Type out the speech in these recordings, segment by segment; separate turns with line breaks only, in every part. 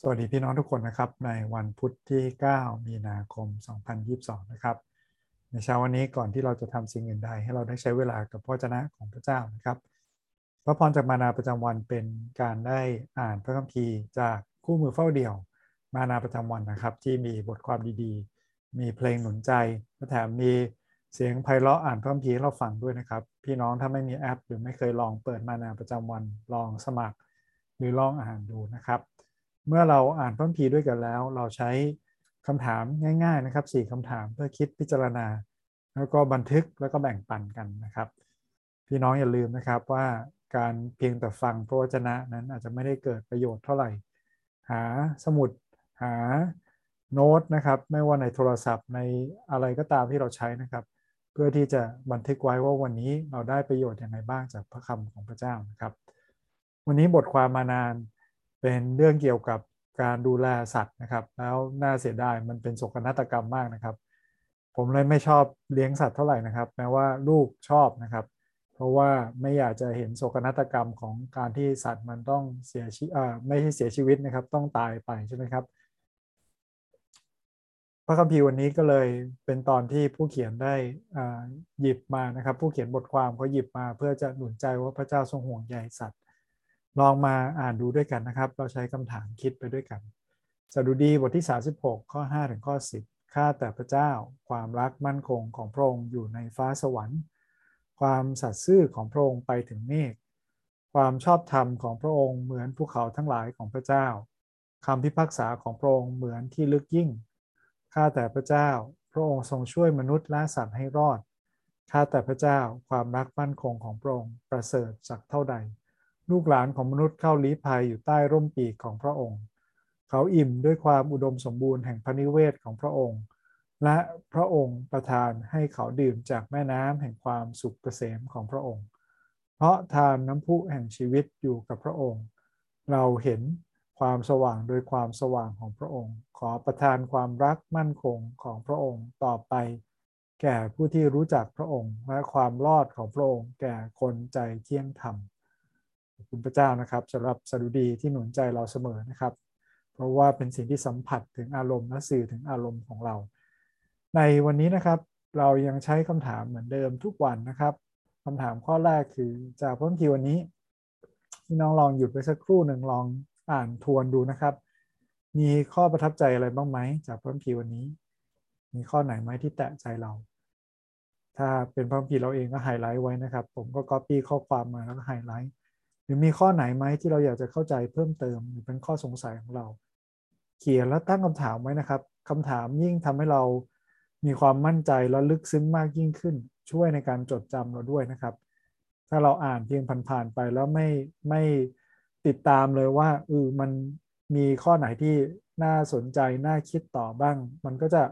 สวัสดีพี่น้องทุกคนนะครับ ในวันพุธที่ 9 มีนาคม 2022 นะครับ ในเช้าวันนี้ก่อนที่เราจะทำสิ่งอื่นใดให้เราได้ใช้เวลากับพระเจ้าของพระเจ้านะครับพระพรจากมานาประจำวันเป็นการได้อ่านพระคัมภีร์จากคู่มือเฝ้าเดี่ยว มานาประจำวันนะครับ ที่มีบทความดีๆ มีเพลงหนุนใจและแถมมีเสียงไพเราะอ่านพระคัมภีร์ให้เราฟังด้วยนะครับ พี่น้องถ้าไม่มีแอป หรือไม่เคยลองเปิดมานาประจำวันลองสมัคร หรือลองอ่านดูนะครับ เมื่อเราอ่านพระคัมภีร์ด้วยกันแล้ว เราใช้คำถามง่ายๆนะครับ4คำถามเพื่อคิดพิจารณา แล้วก็บันทึกแล้วก็แบ่งปันกันนะครับ พี่น้องอย่าลืมนะครับว่าการเพียงแต่ฟังพระวจนะนั้นอาจจะไม่ได้เกิดประโยชน์เท่าไหร่ หาสมุดหาโน้ตนะครับไม่ว่าในโทรศัพท์ในอะไรก็ตามที่เราใช้นะครับ เพื่อที่จะบันทึกไว้ว่าวันนี้เราได้ประโยชน์อย่างไรบ้างจากพระคำของพระเจ้านะครับ วันนี้บทความมานาน เป็นเรื่องเกี่ยวกับการดูแลสัตว์นะครับ แล้วน่าเสียดายมันเป็นโศกนาฏกรรมมากนะครับ ผมเลยไม่ชอบเลี้ยงสัตว์เท่าไหร่นะครับแม้ว่าลูกชอบนะครับ เพราะว่าไม่อยากจะเห็นโศกนาฏกรรมของการที่สัตว์มันต้องเสียชีอ่าไม่ใช่เสียชีวิตนะครับ ต้องตายไปใช่ไหมครับ พระคัมภีร์วันนี้ก็เลยเป็นตอนที่ผู้เขียนได้หยิบมานะครับ ผู้เขียนบทความเขาหยิบมาเพื่อจะหนุนใจว่าพระเจ้าทรงห่วงใยสัตว์ ลองมาอ่านดูด้วยกันนะครับ เราใช้คำถามคิดไปด้วยกันสดุดีบทที่ 36 ข้อ 5 ถึงข้อ 10 ข้าแต่พระเจ้า ความรักมั่นคงของพระองค์อยู่ในฟ้าสวรรค์ ความสัตย์ซื่อของพระองค์ไปถึงเมฆ ความชอบธรรมของพระองค์เหมือนภูเขาทั้งหลายของพระเจ้าคำพิพากษาของพระองค์เหมือนที่ลึกยิ่ง ข้าแต่พระเจ้า พระองค์ทรงช่วยมนุษย์และสัตว์ให้รอด ข้าแต่พระเจ้า ความรักมั่นคงของพระองค์ประเสริฐสักเท่าใด ลูกหลานของมนุษย์เข้าลี้ภัยอยู่ใต้ร่มปีกของพระองค์ เขาอิ่มด้วยความอุดมสมบูรณ์แห่งพระนิเวศของพระองค์ และพระองค์ประทานให้เขาดื่มจากแม่น้ำแห่งความสุขเกษมของพระองค์ เพราะทานน้ำพุแห่งชีวิตอยู่กับพระองค์ เราเห็นความสว่างโดยความสว่างของพระองค์ ขอประทานความรักมั่นคงของพระองค์ต่อไป แก่ผู้ที่รู้จักพระองค์และความรอดของพระองค์ แก่คนใจเที่ยงธรรม คุณพระเจ้านะครับสำหรับสดุดีที่หนุนใจเราเสมอนะครับ เพราะว่าเป็นสิ่งที่สัมผัสถึงอารมณ์และสื่อถึงอารมณ์ของเรา ในวันนี้นะครับเรายังใช้คำถามเหมือนเดิมทุกวันนะครับคำถามข้อแรกคือจากพระคัมภีร์วันนี้พี่น้องลองหยุดไปสักครู่หนึ่งลองอ่านทวนดูนะครับ มีข้อประทับใจอะไรบ้างไหมจากพระคัมภีร์วันนี้ มีข้อไหนไหมที่แตะใจเรา ถ้าเป็นพระคัมภีร์เราเองก็ไฮไลท์ไว้นะครับ ผมก็ก๊อปปี้ข้อความมาแล้วก็ไฮไลท์ หรือมีข้อไหนไหมที่เราอยากจะเข้าใจเพิ่มเติมหรือเป็นข้อสงสัยของเรา เขียนแล้วตั้งคำถามไว้นะครับคำถามยิ่งทำให้เรามีความมั่นใจและลึกซึ้งมากยิ่งขึ้น ช่วยในการจดจำเราด้วยนะครับ ถ้าเราอ่านเพียงผ่านๆไปแล้วไม่ไม่ติดตามเลยว่าเออมันมีข้อไหนที่น่าสนใจน่าคิดต่อบ้าง มันก็จะ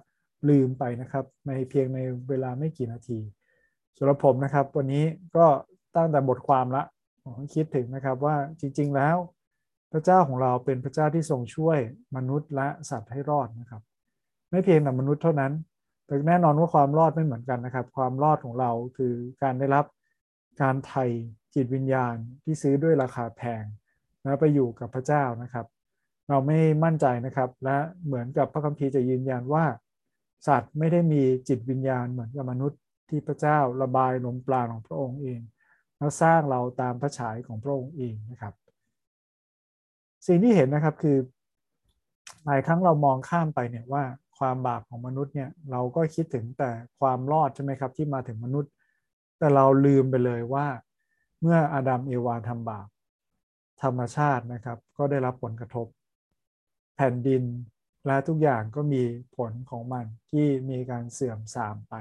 ลืมไปนะครับในเพียงในเวลาไม่กี่นาทีสำหรับผมนะครับ วันนี้ก็ตั้งแต่บทความละ คิดถึงนะครับว่าจริง ๆ แล้ว พระเจ้าของเราเป็นพระเจ้าที่ทรงช่วยมนุษย์และสัตว์ให้รอดนะครับ ไม่เพียงแต่มนุษย์เท่านั้น แต่แน่นอนว่าความรอดไม่เหมือนกันนะครับ ความรอดของเราคือการได้รับการไถ่จิตวิญญาณที่ซื้อด้วยราคาแพงแล้วไปอยู่กับพระเจ้านะครับ เราไม่มั่นใจนะครับ และเหมือนกับพระคัมภีร์จะยืนยันว่า สัตว์ไม่ได้มีจิตวิญญาณเหมือนกับมนุษย์ที่พระเจ้าระบายลมปราณของพระองค์เอง แล้วสร้างเราตามพระฉายของพระองค์เองนะครับ สิ่งที่เห็นนะครับคือหลายครั้งเรามองข้ามไปเนี่ยว่าความบาปของมนุษย์เนี่ยเราก็คิดถึงแต่ความรอดใช่ไหมครับที่มาถึงมนุษย์ แต่เราลืมไปเลยว่าเมื่ออาดัมเอวาทำบาปธรรมชาตินะครับ ก็ได้รับผลกระทบ แผ่นดินและทุกอย่างก็มีผลของมันที่มีการเสื่อมทรามไป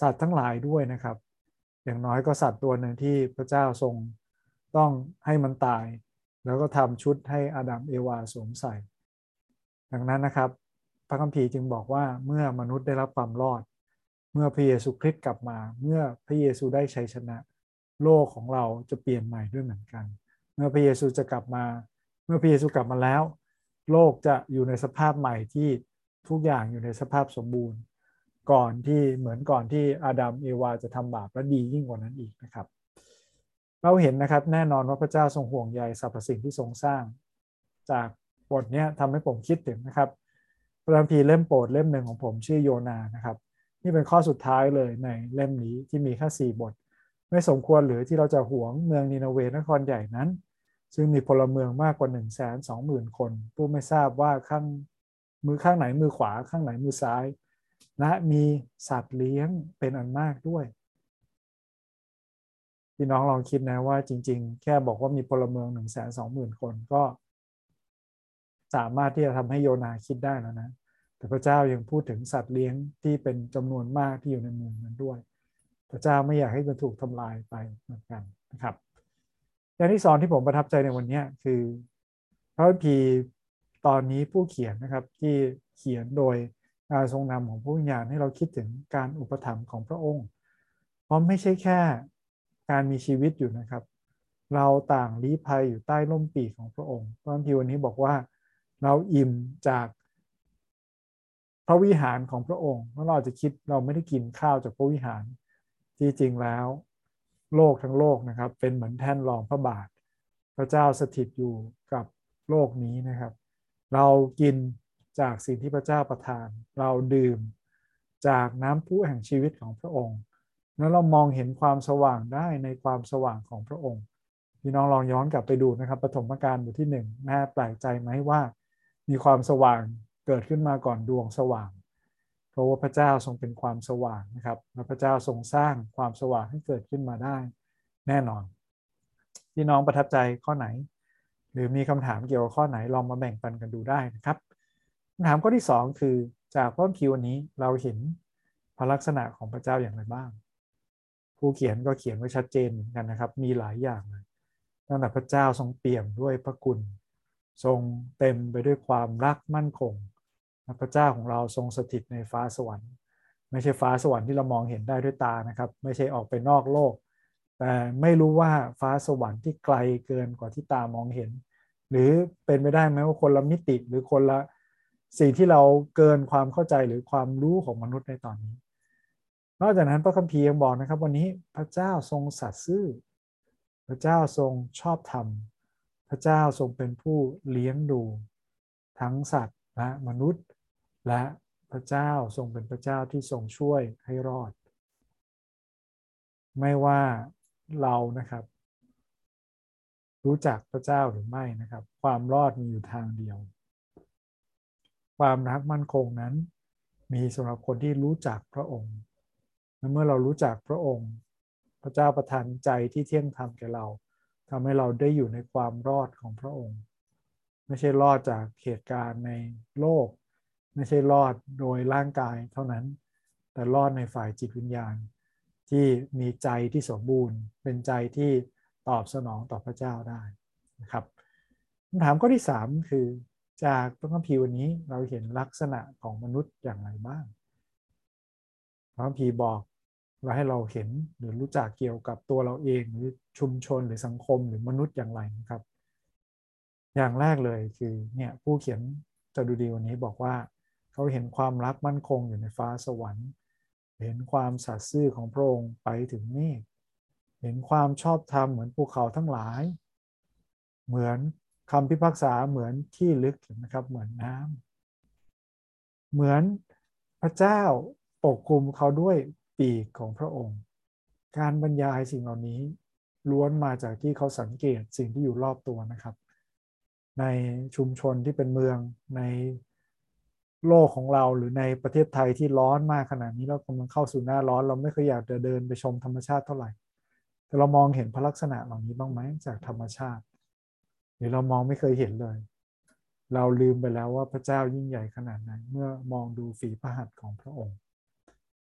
สัตว์ทั้งหลายด้วยนะครับ อย่างน้อยก็สัตว์ตัวหนึ่งที่พระเจ้าทรงต้องให้มันตาย แล้วก็ทำชุดให้อาดัมเอวาสวมใส่ ดังนั้นนะครับ พระคัมภีร์จึงบอกว่าเมื่อมนุษย์ได้รับความรอด เมื่อพระเยซูคริสต์กลับมา เมื่อพระเยซูได้ชัยชนะ โลกของเราจะเปลี่ยนใหม่ด้วยเหมือนกัน เมื่อพระเยซูจะกลับมา เมื่อพระเยซูกลับมาแล้ว โลกจะอยู่ในสภาพใหม่ที่ทุกอย่างอยู่ในสภาพสมบูรณ์ ก่อนที่เหมือนก่อนที่อาดัมเอวาจะทำบาปและดียิ่งกว่านั้นอีกนะครับ เราเห็นนะครับแน่นอนว่าพระเจ้าทรงห่วงใยสรรพสิ่งที่ทรงสร้าง จากบทนี้ทำให้ผมคิดถึงนะครับพระคัมภีร์เล่มโปรดเล่มหนึ่งของผมชื่อโยนานะครับ นี่เป็นข้อสุดท้ายเลยในเล่มนี้ที่มีแค่สี่บท ไม่สมควรหรือที่เราจะหวงเมืองนินาเวนครใหญ่นั้น ซึ่งมีพลเมืองมากกว่า1นึ่งแสนสองหมื่นคน ผู้ไม่ทราบว่าข้างมือข้างไหนมือขวาข้างไหนมือซ้าย และมีสัตว์เลี้ยงเป็นอันมากด้วยพี่น้องลองคิดนะว่าจริง ๆ แค่บอกว่ามีพลเมืองหนึ่งแสนสองหมื่นคนก็ สามารถที่จะทำให้โยนาคิดได้แล้วนะแต่พระเจ้ายังพูดถึงสัตว์เลี้ยงที่เป็นจำนวนมากที่อยู่ในเมืองนั้นด้วย พระเจ้าไม่อยากให้มันถูกทำลายไปเหมือนกันนะครับอย่างที่สอนที่ผมประทับใจในวันนี้คือพระพีตอนนี้ผู้เขียนนะครับที่เขียนโดย การทรงนำของผู้วิญญาณให้เราคิดถึงการอุปถัมภ์ของพระองค์ เพราะไม่ใช่แค่การมีชีวิตอยู่นะครับ เราต่างลี้ภัยอยู่ใต้ร่มปีกของพระองค์พระคัมภีร์วันนี้บอกว่าเราอิ่มจากพระวิหารของพระองค์แล้วเราจะคิดเราไม่ได้กินข้าวจากพระวิหารที่จริงแล้ว โลกทั้งโลกนะครับ เป็นเหมือนแท่นรองพระบาท พระเจ้าสถิตอยู่กับโลกนี้นะครับ เรากิน จากสิ่งที่พระเจ้าประทาน เราดื่มจากน้ำพุแห่งชีวิตของพระองค์แล้วเรามองเห็นความสว่างได้ในความสว่างของพระองค์พี่น้องลองย้อนกลับไปดูนะครับปฐมกาลบทที่หนึ่งน่าแปลกใจไหมว่า มีความสว่างเกิดขึ้นมาก่อนดวงสว่าง เพราะว่าพระเจ้าทรงเป็นความสว่างนะครับและพระเจ้าทรงสร้างความสว่างให้เกิดขึ้นมาได้ แน่นอน พี่น้องประทับใจข้อไหน หรือมีคำถามเกี่ยวกับข้อไหนลองมาแบ่งปันกันดูได้นะครับ คำถามข้อที่2คือจากข้อคิววันนี้เราเห็นพระลักษณะของพระเจ้าอย่างไรบ้าง ผู้เขียนก็เขียนไว้ชัดเจนเหมือนกันนะครับ มีหลายอย่างเลยตั้งแต่พระเจ้าทรงเปี่ยมด้วยพระคุณ ทรงเต็มไปด้วยความรักมั่นคง พระเจ้าของเราทรงสถิตในฟ้าสวรรค์ ไม่ใช่ฟ้าสวรรค์ที่เรามองเห็นได้ด้วยตานะครับ ไม่ใช่ออกไปนอกโลก แต่ไม่รู้ว่าฟ้าสวรรค์ที่ไกลเกินกว่าที่ตามองเห็น หรือเป็นไปได้ไหมว่าคนละมิติหรือคนละ สิ่งที่เราเกินความเข้าใจหรือความรู้ของมนุษย์ในตอนนี้ นอกจากนั้นพระคัมภีร์ยังบอกนะครับ วันนี้พระเจ้าทรงสัตย์ซื่อ พระเจ้าทรงชอบธรรม พระเจ้าทรงเป็นผู้เลี้ยงดู ทั้งสัตว์และมนุษย์ และพระเจ้าทรงเป็นพระเจ้าที่ทรงช่วยให้รอด ไม่ว่าเรานะครับ รู้จักพระเจ้าหรือไม่นะครับ ความรอดมีอยู่ทางเดียว ความรักมั่นคงนั้น มีสำหรับคนที่รู้จักพระองค์เมื่อเรารู้จักพระองค์ พระเจ้าประทานใจที่เที่ยงธรรมแก่เราทำให้เราได้อยู่ในความรอดของพระองค์ ไม่ใช่รอดจากเหตุการณ์ในโลก ไม่ใช่รอดโดยร่างกายเท่านั้น แต่รอดในฝ่ายจิตวิญญาณ ที่มีใจที่สมบูรณ์ เป็นใจที่ตอบสนองต่อพระเจ้าได้นะครับคำถามข้อที่ 3 คือ จากพระคัมภีร์วันนี้เราเห็นลักษณะของมนุษย์อย่างไรบ้าง พระคัมภีร์บอกเราให้เราเห็นหรือรู้จักเกี่ยวกับตัวเราเองหรือชุมชนหรือสังคมหรือมนุษย์อย่างไรนะครับ อย่างแรกเลยคือเนี่ยผู้เขียนจะดูดีวันนี้บอกว่า เขาเห็นความรักมั่นคงอยู่ในฟ้าสวรรค์ เห็นความสัตย์ซื่อของพระองค์ไปถึงเมฆเห็นความชอบธรรมเหมือนภูเขาทั้งหลาย เหมือน คำพิพากษาเหมือนที่ลึกนะครับ เหมือนน้ำเหมือนพระเจ้าปกคลุมเขาด้วยปีกของพระองค์ การบรรยายสิ่งเหล่านี้ล้วนมาจากที่เขาสังเกตสิ่งที่อยู่รอบตัวนะครับ ในชุมชนที่เป็นเมืองในโลกของเราหรือในประเทศไทยที่ร้อนมากขนาดนี้เรากำลังเข้าสู่หน้าร้อน เราไม่เคยอยากจะเดินไปชมธรรมชาติเท่าไหร่ แต่เรามองเห็นพระลักษณะเหล่านี้บ้างไหมจากธรรมชาติ หรือเรามองไม่เคยเห็นเลย เราลืมไปแล้วว่าพระเจ้ายิ่งใหญ่ขนาดไหนเมื่อมองดูฝีพระหัตถ์ของพระองค์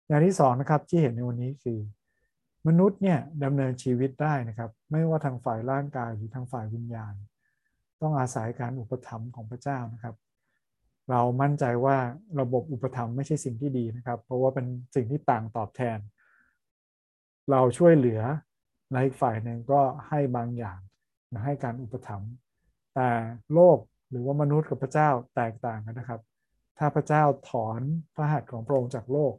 อย่างที่สองนะครับที่เห็นในวันนี้คือ มนุษย์เนี่ยดำเนินชีวิตได้นะครับ ไม่ว่าทางฝ่ายร่างกายหรือทางฝ่ายวิญญาณ ต้องอาศัยการอุปถัมภ์ของพระเจ้านะครับ เรามั่นใจว่าระบบอุปถัมภ์ไม่ใช่สิ่งที่ดีนะครับ เพราะว่าเป็นสิ่งที่ต่างตอบแทน เราช่วยเหลือในอีกฝ่ายหนึ่งก็ให้บางอย่าง ให้การอุปถัมภ์แต่โลกหรือว่ามนุษย์กับพระเจ้าแตกต่างกันนะครับ ถ้าพระเจ้าถอนพระหัตถ์ของพระองค์จากโลก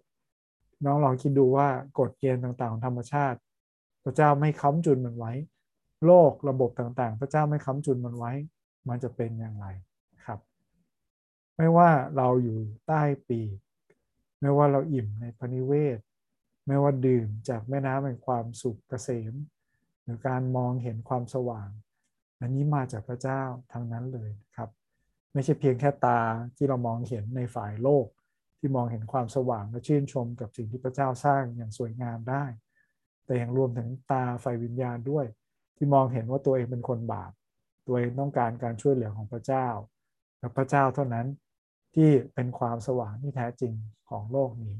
น้องลองคิดดูว่ากฎเกณฑ์ต่างๆของธรรมชาติ พระเจ้าไม่ค้ำจุนมันไว้ โลกระบบต่างๆ พระเจ้าไม่ค้ำจุนมันไว้ มันจะเป็นอย่างไรครับ ไม่ว่าเราอยู่ใต้ปีกไม่ว่าเราอิ่มในพนิเวศ ไม่ว่าดื่มจากแม่น้ำแห่งความสุขเกษม รือการมองเห็นความสว่าง อันนี้มาจากพระเจ้าทั้งนั้นเลยครับ ไม่ใช่เพียงแค่ตาที่เรามองเห็นในฝ่ายโลก ที่มองเห็นความสว่างและชื่นชมกับสิ่งที่พระเจ้าสร้างอย่างสวยงามได้ แต่ยังรวมถึงตาไฟวิญญาณด้วย ที่มองเห็นว่าตัวเองเป็นคนบาป ตัวเองต้องการการช่วยเหลือของพระเจ้า และพระเจ้าเท่านั้นที่เป็นความสว่างที่แท้จริงของโลกนี้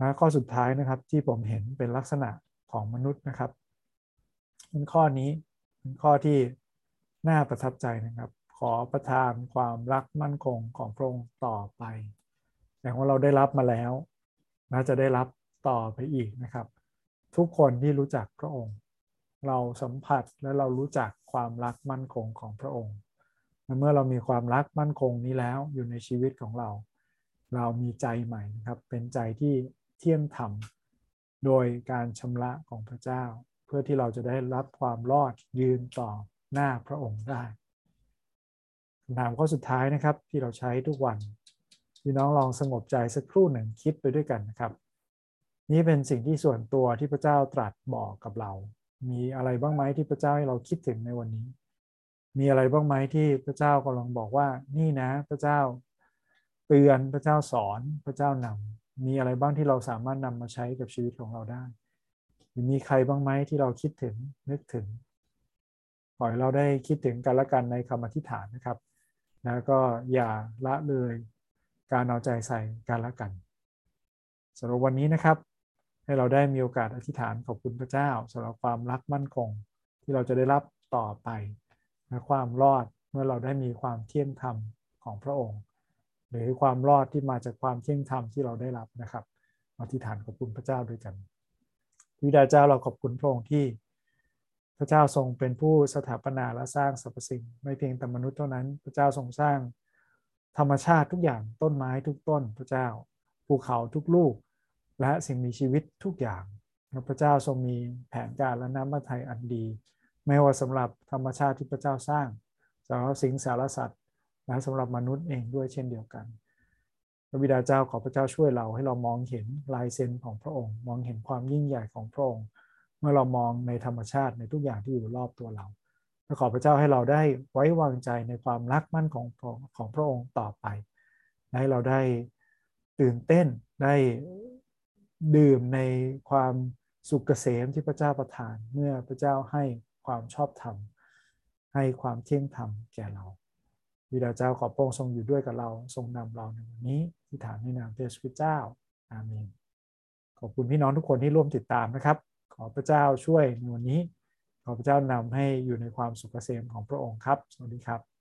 นะข้อสุดท้ายนะครับที่ผมเห็นเป็นลักษณะ ของมนุษย์นะครับเป็นข้อนี้เป็นข้อที่น่าประทับใจนะครับ ขอประทานความรักมั่นคงของพระองค์ต่อไปแต่ว่าเราได้รับมาแล้วน่าจะได้รับต่อไปอีกนะครับ ทุกคนที่รู้จักพระองค์ เราสัมผัสและเรารู้จักความรักมั่นคงของพระองค์เมื่อเรามีความรักมั่นคงนี้แล้วอยู่ในชีวิตของเรา เรามีใจใหม่นะครับ เป็นใจที่เที่ยงธรรม โดยการชำระของพระเจ้า เพื่อที่เราจะได้รับความรอดยืนต่อหน้าพระองค์ได้คำถามข้อสุดท้ายนะครับที่เราใช้ทุกวันพี่น้องลองสงบใจสักครู่หนึ่งคิดไปด้วยกันนะครับ นี่เป็นสิ่งที่ส่วนตัวที่พระเจ้าตรัสบอกกับเรา มีอะไรบ้างไหมที่พระเจ้าให้เราคิดถึงในวันนี้ มีอะไรบ้างไหมที่พระเจ้ากำลังบอกว่านี่นะ พระเจ้าเตือนพระเจ้าสอนพระเจ้านำ มีอะไรบ้างที่เราสามารถนำมาใช้กับชีวิตของเราได้หรือมีใครบ้างไหมที่เราคิดถึงนึกถึงขอให้เราได้คิดถึงกันและกันในคำอธิษฐานนะครับ แล้วก็อย่าละเลยการเอาใจใส่กันและกันสำหรับวันนี้นะครับ ให้เราได้มีโอกาสอธิษฐานขอบคุณพระเจ้าสำหรับความรักมั่นคง ที่เราจะได้รับต่อไปและความรอดเมื่อเราได้มีความเที่ยงธรรมของพระองค์ หรือความรอดที่มาจากความเที่ยงธรรมที่เราได้รับนะครับอธิษฐานขอบคุณพระเจ้าด้วยกันวิดาเจ้าเราขอบคุณพระองค์ที่ พระเจ้าทรงเป็นผู้สถาปนาและสร้างสรรพสิ่ง ไม่เพียงแต่มนุษย์เท่านั้น พระเจ้าทรงสร้างธรรมชาติทุกอย่างต้นไม้ทุกต้น พระเจ้าภูเขาทุกลูก และสิ่งมีชีวิตทุกอย่างพระเจ้าทรงมีแผนการและน้ำพระทัยอันดี ไม่ว่าสำหรับธรรมชาติที่พระเจ้าสร้างสำหรับสิ่งสารสัตว์ และสำหรับมนุษย์เองด้วยเช่นเดียวกันพระบิดาเจ้าขอพระเจ้าช่วยเราให้เรามองเห็นลายเซ็นของพระองค์ มองเห็นความยิ่งใหญ่ของพระองค์ เมื่อเรามองในธรรมชาติในทุกอย่างที่อยู่รอบตัวเราและขอพระเจ้าให้เราได้ไว้วางใจในความรักมั่นของของพระองค์ต่อไปให้เราได้ตื่นเต้นได้ดื่มในความสุขเกษมที่พระเจ้าประทาน เมื่อพระเจ้าให้ความชอบธรรมให้ความเที่ยงธรรมแก่เรา วิดาเจ้าขอพระองค์ทรงอยู่ด้วยกับเราทรงนำเราในวันนี้ที่ฐานในนามพระสุเจ้าอาเมนขอบคุณพี่น้องทุกคนที่ร่วมติดตามนะครับ ขอพระเจ้าช่วยในวันนี้ ขอพระเจ้านำให้อยู่ในความสุขเกษมของพระองค์ครับ สวัสดีครับ